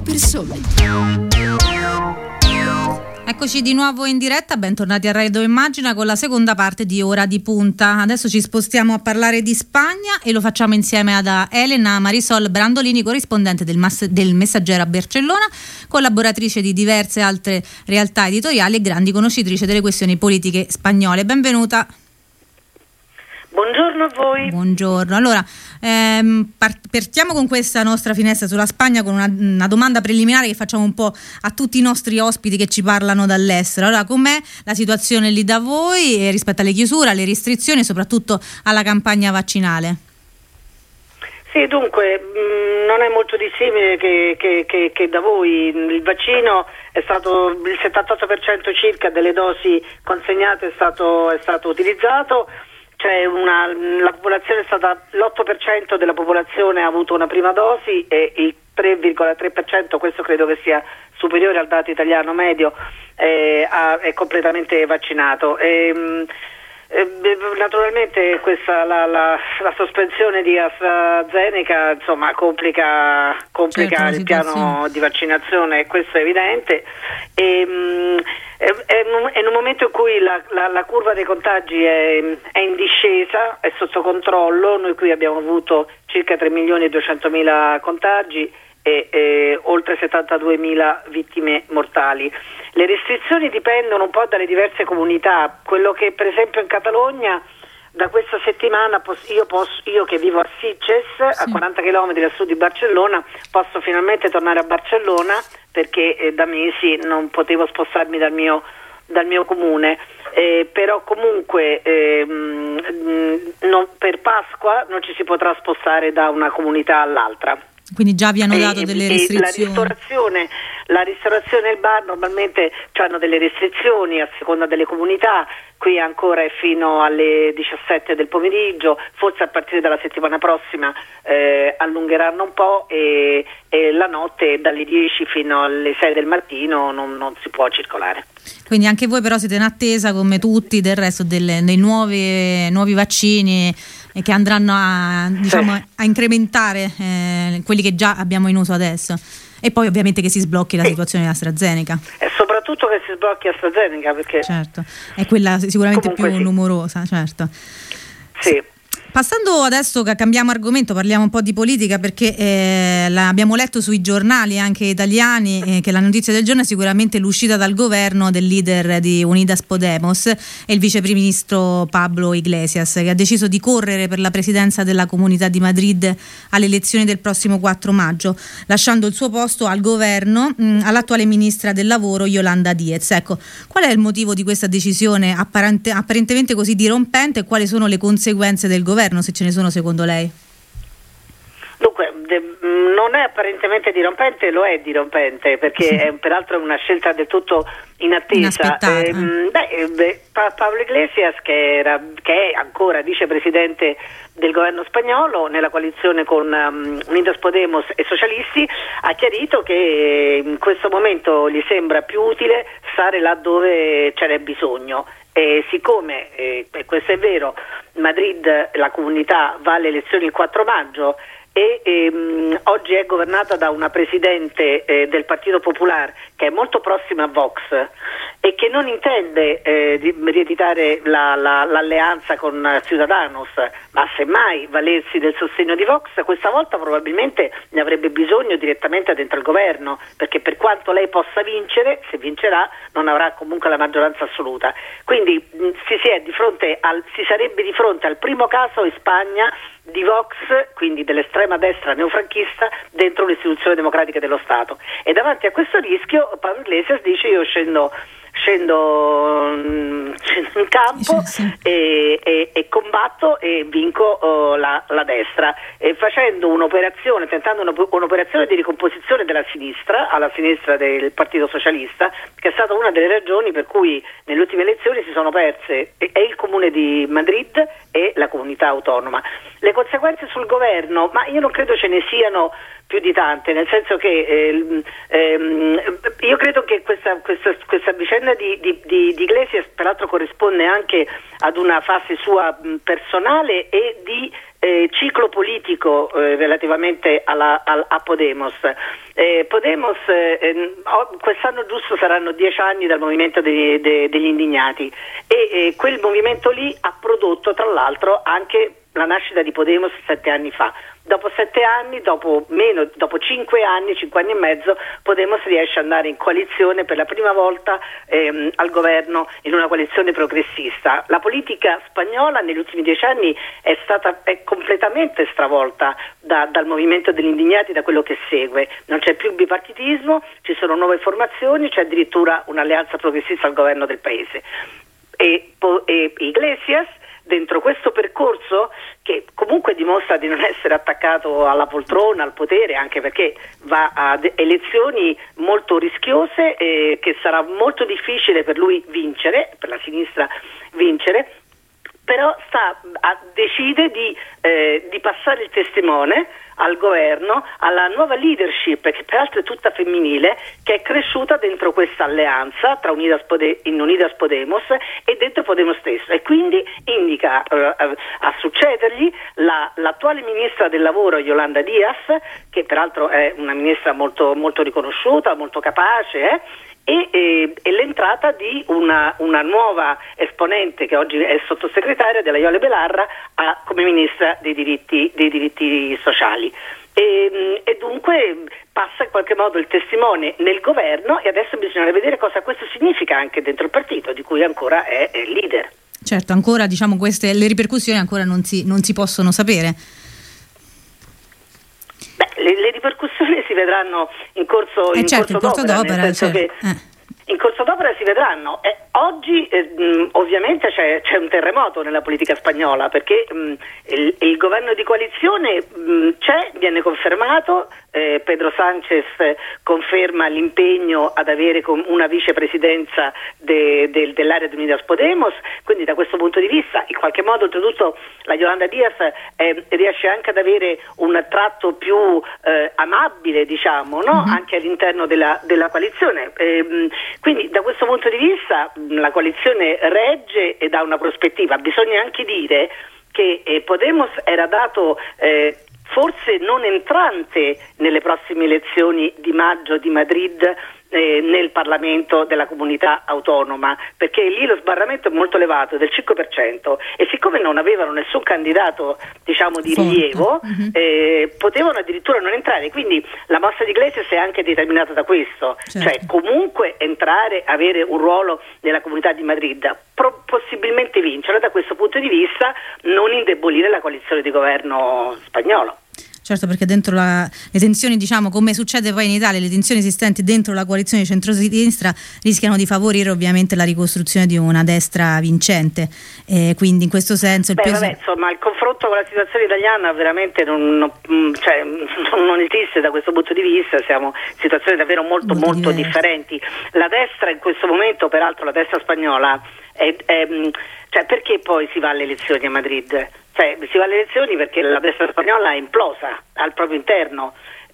alle persone. Eccoci di nuovo in diretta, bentornati a Radio Immagina con la seconda parte di Ora di Punta. Adesso ci spostiamo a parlare di Spagna e lo facciamo insieme ad Elena Marisol Brandolini, corrispondente del, Mas- del Messaggero a Barcellona, collaboratrice di diverse altre realtà editoriali e grandi conoscitrice delle questioni politiche spagnole. Benvenuta. Buongiorno a voi. Buongiorno. Allora, ehm, partiamo con questa nostra finestra sulla Spagna con una, una, domanda preliminare che facciamo un po' a tutti i nostri ospiti che ci parlano dall'estero. Allora, com'è la situazione lì da voi eh, rispetto alle chiusure, alle restrizioni e soprattutto alla campagna vaccinale? Sì, dunque, mh, mm, non è molto dissimile che, che, che, che, da voi. Il vaccino è stato, il 78% circa delle dosi consegnate è stato, è stato utilizzato cioè una, la popolazione è stata, l'8% della popolazione ha avuto una prima dosi e il 3,3%, questo credo che sia superiore al dato italiano medio, eh, ha, è completamente vaccinato. E, ehm, eh, naturalmente questa, la, la, la, sospensione di AstraZeneca insomma, complica, complica certo, il piano di vaccinazione, questo è evidente. E, è, in un momento in cui la, la, la curva dei contagi è, è, in discesa, è sotto controllo, noi qui abbiamo avuto circa 3 milioni e 200 mila contagi e, e oltre 72 mila vittime mortali. Le restrizioni dipendono un po' dalle diverse comunità, quello che per esempio in Catalogna da questa settimana io, posso, io, che vivo a Sitges, sì. a 40 km a sud di Barcellona, posso finalmente tornare a Barcellona perché eh, da mesi non potevo spostarmi dal mio, dal mio comune. Eh, però comunque eh, non, per Pasqua non ci si potrà spostare da una comunità all'altra. Quindi già vi hanno dato delle restrizioni? La ristorazione, la ristorazione e il bar normalmente hanno delle restrizioni a seconda delle comunità, qui ancora è fino alle 17 del pomeriggio, forse a partire dalla settimana prossima eh, allungheranno un po' e, e, la notte dalle 10 fino alle 6 del mattino non, non, si può circolare. Quindi anche voi però siete in attesa come tutti del resto delle, dei nuovi, nuovi vaccini che andranno a, diciamo, sì. a incrementare eh, quelli che già abbiamo in uso adesso. E poi ovviamente che si sblocchi la situazione di AstraZeneca. E soprattutto che si sblocchi AstraZeneca perché... Certo, è quella sicuramente più sì. numerosa, certo. Sì. Passando adesso, cambiamo argomento, parliamo un po' di politica perché eh, abbiamo letto sui giornali anche italiani eh, che la notizia del giorno è sicuramente l'uscita dal governo del leader di Unidas Podemos e il viceministro Pablo Iglesias che ha deciso di correre per la presidenza della Comunità di Madrid alle elezioni del prossimo 4 maggio, lasciando il suo posto al governo mh, all'attuale ministra del lavoro Yolanda Diez. Ecco, qual è il motivo di questa decisione apparente, apparentemente così dirompente e quali sono le conseguenze del governo? Governo, se ce ne sono secondo lei? Dunque, de, non è apparentemente dirompente, lo è dirompente perché sì. è peraltro una scelta del tutto inattesa. Eh, beh, pa- Paolo Iglesias, che, era, che, è ancora vicepresidente del governo spagnolo nella coalizione con um, Unidas Podemos e Socialisti, ha chiarito che in questo momento gli sembra più utile stare là dove ce n'è bisogno. E siccome, eh, questo è vero, Madrid, la comunità, va alle elezioni il 4 maggio e ehm, oggi è governata da una presidente eh, del Partito Popolare che è molto prossima a Vox e che non intende eh, di rieditare la, la, l'alleanza con Ciudadanos, ma semmai valersi del sostegno di Vox, questa volta probabilmente ne avrebbe bisogno direttamente dentro il governo, perché per quanto lei possa vincere, se vincerà non avrà comunque la maggioranza assoluta. Quindi mh, si, si, al, si sarebbe di fronte al primo caso in Spagna di Vox, quindi dell'estrema destra neofranchista, dentro l'istituzione democratica dello Stato. E davanti a questo rischio Paolo Iglesias dice io scendo scendo, in campo sì. e, e, e, combatto e vinco oh, la, la, destra e facendo un'operazione, tentando un'operazione di ricomposizione della sinistra alla sinistra del Partito Socialista che è stata una delle ragioni per cui nelle ultime elezioni si sono perse e il Comune di Madrid e la comunità autonoma. Le conseguenze sul governo, ma io non credo ce ne siano più di tante, nel senso che eh, ehm, io credo che questa, questa, questa vicenda di, di, di, di, Iglesias peraltro corrisponde anche ad una fase sua personale e di eh, ciclo politico eh, relativamente alla, al, a Podemos. Eh, Podemos eh, ehm, quest'anno giusto saranno dieci anni dal movimento dei, de, degli indignati e quel movimento lì ha prodotto tra l'altro anche la nascita di Podemos sette anni fa. Dopo sette anni, dopo, meno, dopo cinque anni, cinque anni e mezzo, Podemos riesce ad andare in coalizione per la prima volta ehm, al governo in una coalizione progressista. La politica spagnola negli ultimi dieci anni è stata è completamente stravolta da, dal movimento degli indignati, da quello che segue. Non c'è più bipartitismo, ci sono nuove formazioni, c'è addirittura un'alleanza progressista al governo del paese. E, e Iglesias dentro questo percorso che comunque dimostra di non essere attaccato alla poltrona, al potere, anche perché va ad elezioni molto rischiose e che sarà molto difficile per lui vincere, per la sinistra vincere, però sta, decide di, eh, di passare il testimone al governo, alla nuova leadership, che peraltro è tutta femminile, che è cresciuta dentro questa alleanza tra Unidas Pode- in Unidas Podemos e dentro Podemos stesso. E quindi indica eh, a succedergli la, l'attuale ministra del lavoro Yolanda Diaz, che peraltro è una ministra molto, molto riconosciuta, molto capace, eh, e, e, e, l'entrata di una, una, nuova esponente che oggi è sottosegretaria della Iole Belarra a, come ministra dei diritti, dei diritti sociali. E, e, dunque passa in qualche modo il testimone nel governo e adesso bisogna vedere cosa questo significa anche dentro il partito di cui ancora è, è leader. Certo, ancora diciamo queste le ripercussioni ancora non si, non si possono sapere. Le, ripercussioni si vedranno in corso, eh in certo, corso d'opera, d'opera certo. che eh. In corso d'opera si vedranno. Eh, oggi eh, ovviamente c'è, c'è, un terremoto nella politica spagnola perché mh, il, il, governo di coalizione mh, c'è, viene confermato, eh, Pedro Sanchez conferma l'impegno ad avere una vicepresidenza de, de, dell'area di Unidas Podemos, quindi da questo punto di vista in qualche modo oltretutto la Yolanda Diaz eh, riesce anche ad avere un tratto più eh, amabile diciamo, no? mm-hmm. anche all'interno della, della coalizione. Quindi da questo punto di vista la coalizione regge e dà una prospettiva. Bisogna anche dire che eh, Podemos era dato eh, forse non entrante nelle prossime elezioni di maggio di Madrid eh, nel Parlamento della comunità autonoma, perché lì lo sbarramento è molto elevato, del 5%, e siccome non avevano nessun candidato diciamo, di rilievo, uh-huh. eh, potevano addirittura non entrare. Quindi la mossa di Iglesias è anche determinata da questo, certo. cioè comunque entrare, avere un ruolo nella comunità di Madrid, pro- possibilmente vincere da questo punto di vista, non indebolire la coalizione di governo spagnolo. Certo, perché dentro la, le tensioni, diciamo, come succede poi in Italia, le tensioni esistenti dentro la coalizione centro-sinistra rischiano di favorire ovviamente la ricostruzione di una destra vincente. E quindi in questo senso il Beh, peso... vabbè, insomma, il confronto con la situazione italiana veramente non, non, mm, cioè, non, esiste da questo punto di vista, siamo in situazioni davvero molto, molto, molto differenti. La destra in questo momento, peraltro la destra spagnola, è, è, mm, cioè, perché poi si va alle elezioni a Madrid? Cioè, si va alle elezioni perché la destra spagnola è implosa al proprio interno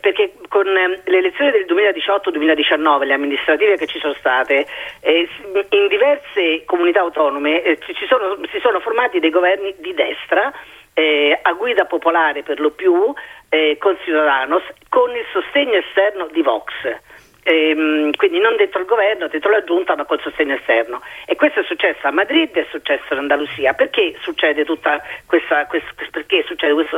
perché con ehm, le elezioni del 2018-2019, le amministrative che ci sono state, eh, in diverse comunità autonome eh, sono, si sono formati dei governi di destra eh, a guida popolare per lo più eh, con Ciudadanos con il sostegno esterno di Vox ehm, quindi non dentro il governo, dentro la giunta, ma col sostegno esterno. E questo è successo a Madrid, è successo in Andalusia. Perché succede tutta questa, questa,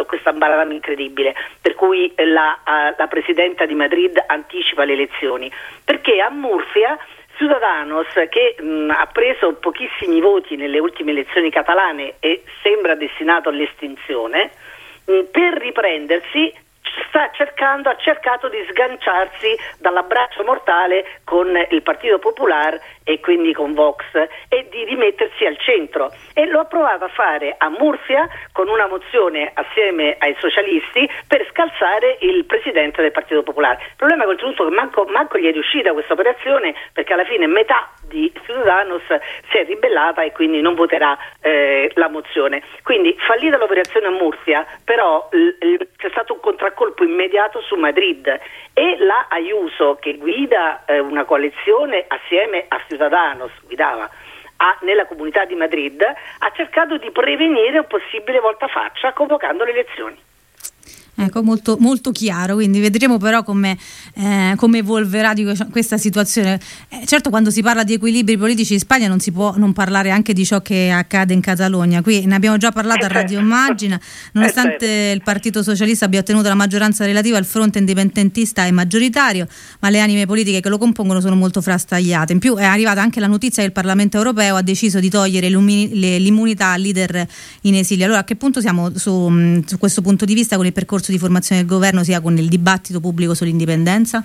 questo ambaradame incredibile? Per cui la, la Presidenta di Madrid anticipa le elezioni? Perché a Murcia Ciudadanos, che mh, ha preso pochissimi voti nelle ultime elezioni catalane e sembra destinato all'estinzione, mh, per riprendersi sta cercando, ha cercato di sganciarsi dall'abbraccio mortale con il Partito Popolare e quindi con Vox e di rimettersi al centro e lo ha provato a fare a Murcia con una mozione assieme ai socialisti per scalzare il presidente del Partito Popolare. Il problema è oltretutto che manco, manco gli è riuscita questa operazione perché alla fine metà di Ciudadanos si è ribellata e quindi non voterà eh, la mozione. Quindi fallita l'operazione a Murcia, però l- l- c'è stato un contraccolpo immediato su Madrid e la Ayuso che guida eh, una coalizione assieme a Ciudadanos, guidava ha, nella comunità di Madrid ha cercato di prevenire un possibile voltafaccia convocando le elezioni. Ecco, molto, molto, chiaro, quindi vedremo però come, eh, come evolverà questa situazione. Eh, certo quando si parla di equilibri politici in Spagna non si può non parlare anche di ciò che accade in Catalogna. Qui ne abbiamo già parlato a Radio Immagina, nonostante il Partito Socialista abbia ottenuto la maggioranza relativa, il fronte indipendentista è maggioritario, ma le anime politiche che lo compongono sono molto frastagliate. In più è arrivata anche la notizia che il Parlamento europeo ha deciso di togliere l'immunità al leader in esilio. Allora a che punto siamo su, su questo punto di vista con il percorso di formazione del governo sia con il dibattito pubblico sull'indipendenza?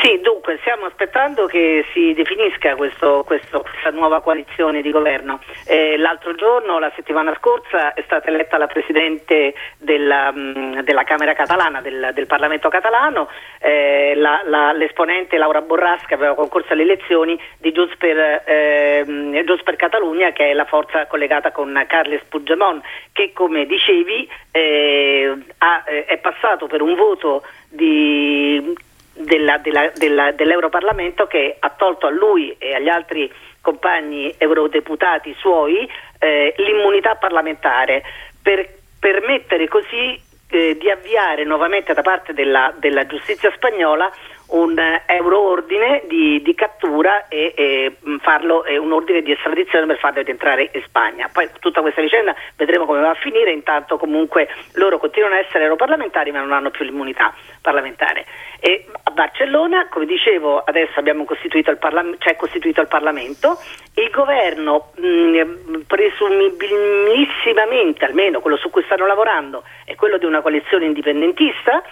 Sì, dunque stiamo aspettando che si definisca questo, questo, questa nuova coalizione di governo. Eh, l'altro giorno, la settimana scorsa, è stata eletta la Presidente della, mh, della Camera catalana, del, del Parlamento catalano, eh, la, la, l'esponente Laura Borras che aveva concorso alle elezioni di Gius per, eh, Gius per Catalunya, che è la forza collegata con Carles Puigdemont, che come dicevi eh, ha, eh, è passato per un voto di della, della, della, dell'Europarlamento che ha tolto a lui e agli altri compagni eurodeputati suoi eh, l'immunità parlamentare per permettere così eh, di avviare nuovamente da parte della, della giustizia spagnola un euroordine di, di cattura e, e mm, farlo è un ordine di estradizione per farlo rientrare in Spagna. Poi tutta questa vicenda vedremo come va a finire, intanto comunque loro continuano a essere europarlamentari ma non hanno più l'immunità parlamentare. E a Barcellona, come dicevo, adesso costituito Parlam- c'è costituito il Parlamento, il governo mh, mm, presumibilissimamente, almeno quello su cui stanno lavorando, è quello di una coalizione indipendentista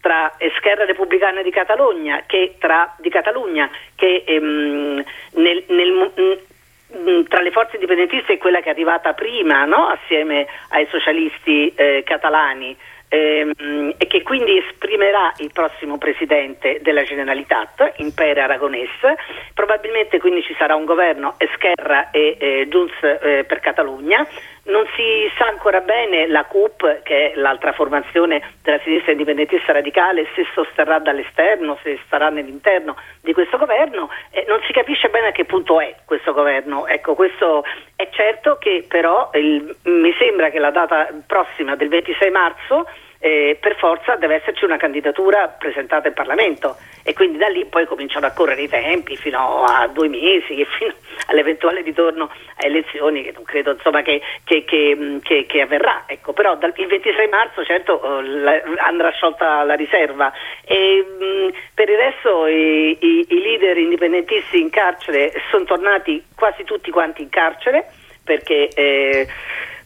tra Esquerra Repubblicana di Catalogna che tra, di Catalogna che ehm, nel, nel, mh, tra le forze indipendentiste è quella che è arrivata prima no? assieme ai socialisti eh, catalani ehm, e che quindi esprimerà il prossimo presidente della Generalitat, Impere Aragonès. Probabilmente quindi ci sarà un governo Esquerra e eh, Junts eh, per Catalogna. Non si sa ancora bene la CUP, che è l'altra formazione della sinistra indipendentista radicale, se sosterrà dall'esterno, se starà nell'interno di questo governo. Eh, non si capisce bene a che punto è questo governo. Ecco, questo è certo che però il, mi sembra che la data prossima del 26 marzo eh, per forza deve esserci una candidatura presentata in Parlamento e quindi da lì poi cominciano a correre i tempi fino a due mesi e fino all'eventuale ritorno a elezioni che non credo insomma, che, che, che, che, avverrà. Ecco, però dal, il 26 marzo certo eh, la, andrà sciolta la riserva e mh, per il resto i, i, i leader indipendentisti in carcere sono tornati quasi tutti quanti in carcere perché eh,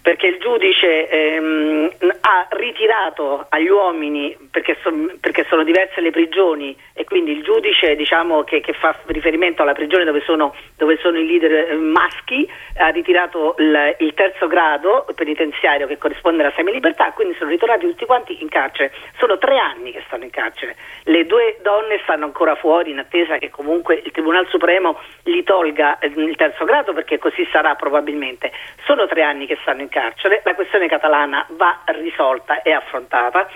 perché il giudice ehm, ha ritirato agli uomini, perché, son, perché, sono diverse le prigioni e quindi il giudice diciamo, che, che, fa riferimento alla prigione dove sono, dove sono i leader eh, maschi ha ritirato il, il, terzo grado penitenziario che corrisponde alla semilibertà, quindi sono ritornati tutti quanti in carcere. Sono tre anni che stanno in carcere. Le due donne stanno ancora fuori in attesa che comunque il Tribunale Supremo gli tolga eh, il terzo grado perché così sarà probabilmente. Sono tre anni che stanno in carcere, la questione catalana va risolta e affrontata.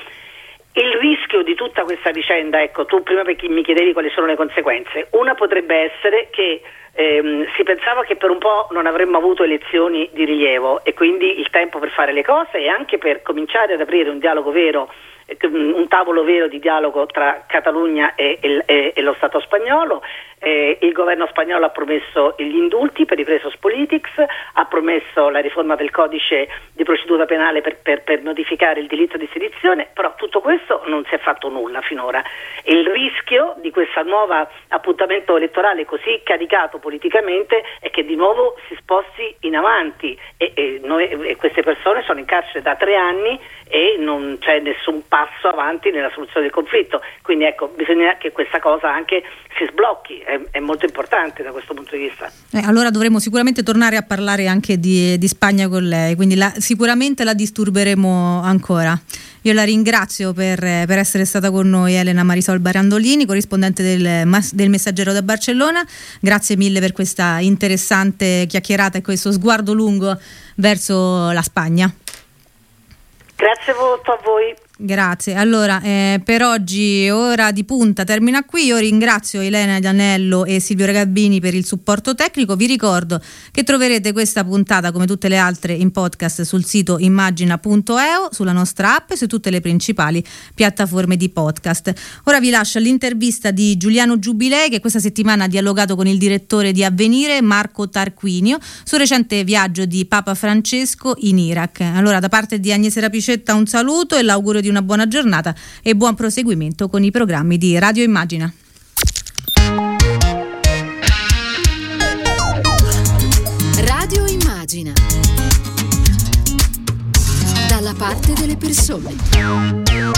Il rischio di tutta questa vicenda, ecco, tu prima mi chiedevi quali sono le conseguenze, una potrebbe essere che ehm, si pensava che per un po' non avremmo avuto elezioni di rilievo e quindi il tempo per fare le cose e anche per cominciare ad aprire un dialogo vero un tavolo vero di dialogo tra Catalogna e, e, e lo Stato spagnolo. Eh, il governo spagnolo ha promesso gli indulti per i presos politics, ha promesso la riforma del codice di procedura penale per, per, per notificare il diritto di sedizione, però tutto questo non si è fatto nulla finora. Il rischio di questo nuovo appuntamento elettorale così caricato politicamente è che di nuovo si sposti in avanti e, e, noi, e queste persone sono in carcere da tre anni e non c'è nessun passo avanti nella soluzione del conflitto. Quindi ecco, bisogna che questa cosa anche si sblocchi, è, è molto importante da questo punto di vista. Eh, allora dovremo sicuramente tornare a parlare anche di, di Spagna con lei, quindi la, sicuramente la disturberemo ancora. Io la ringrazio per, per, essere stata con noi Elena Marisol Barandolini, corrispondente del, del, Messaggero da Barcellona. Grazie mille per questa interessante chiacchierata e questo sguardo lungo verso la Spagna. Grazie molto a voi. Grazie. Allora, eh, per oggi ora di punta termina qui. Io ringrazio Elena Gianello e Silvio Regabbini per il supporto tecnico. Vi ricordo che troverete questa puntata, come tutte le altre, in podcast sul sito immagina.eu, sulla nostra app e su tutte le principali piattaforme di podcast. Ora vi lascio l'intervista di Giuliano Giubilei, che questa settimana ha dialogato con il direttore di Avvenire, Marco Tarquinio, sul recente viaggio di Papa Francesco in Iraq. Allora, da parte di Agnese Rapicetta un saluto e l'augurio di una buona giornata e buon proseguimento con i programmi di Radio Immagina. Radio Immagina. Dalla parte delle persone.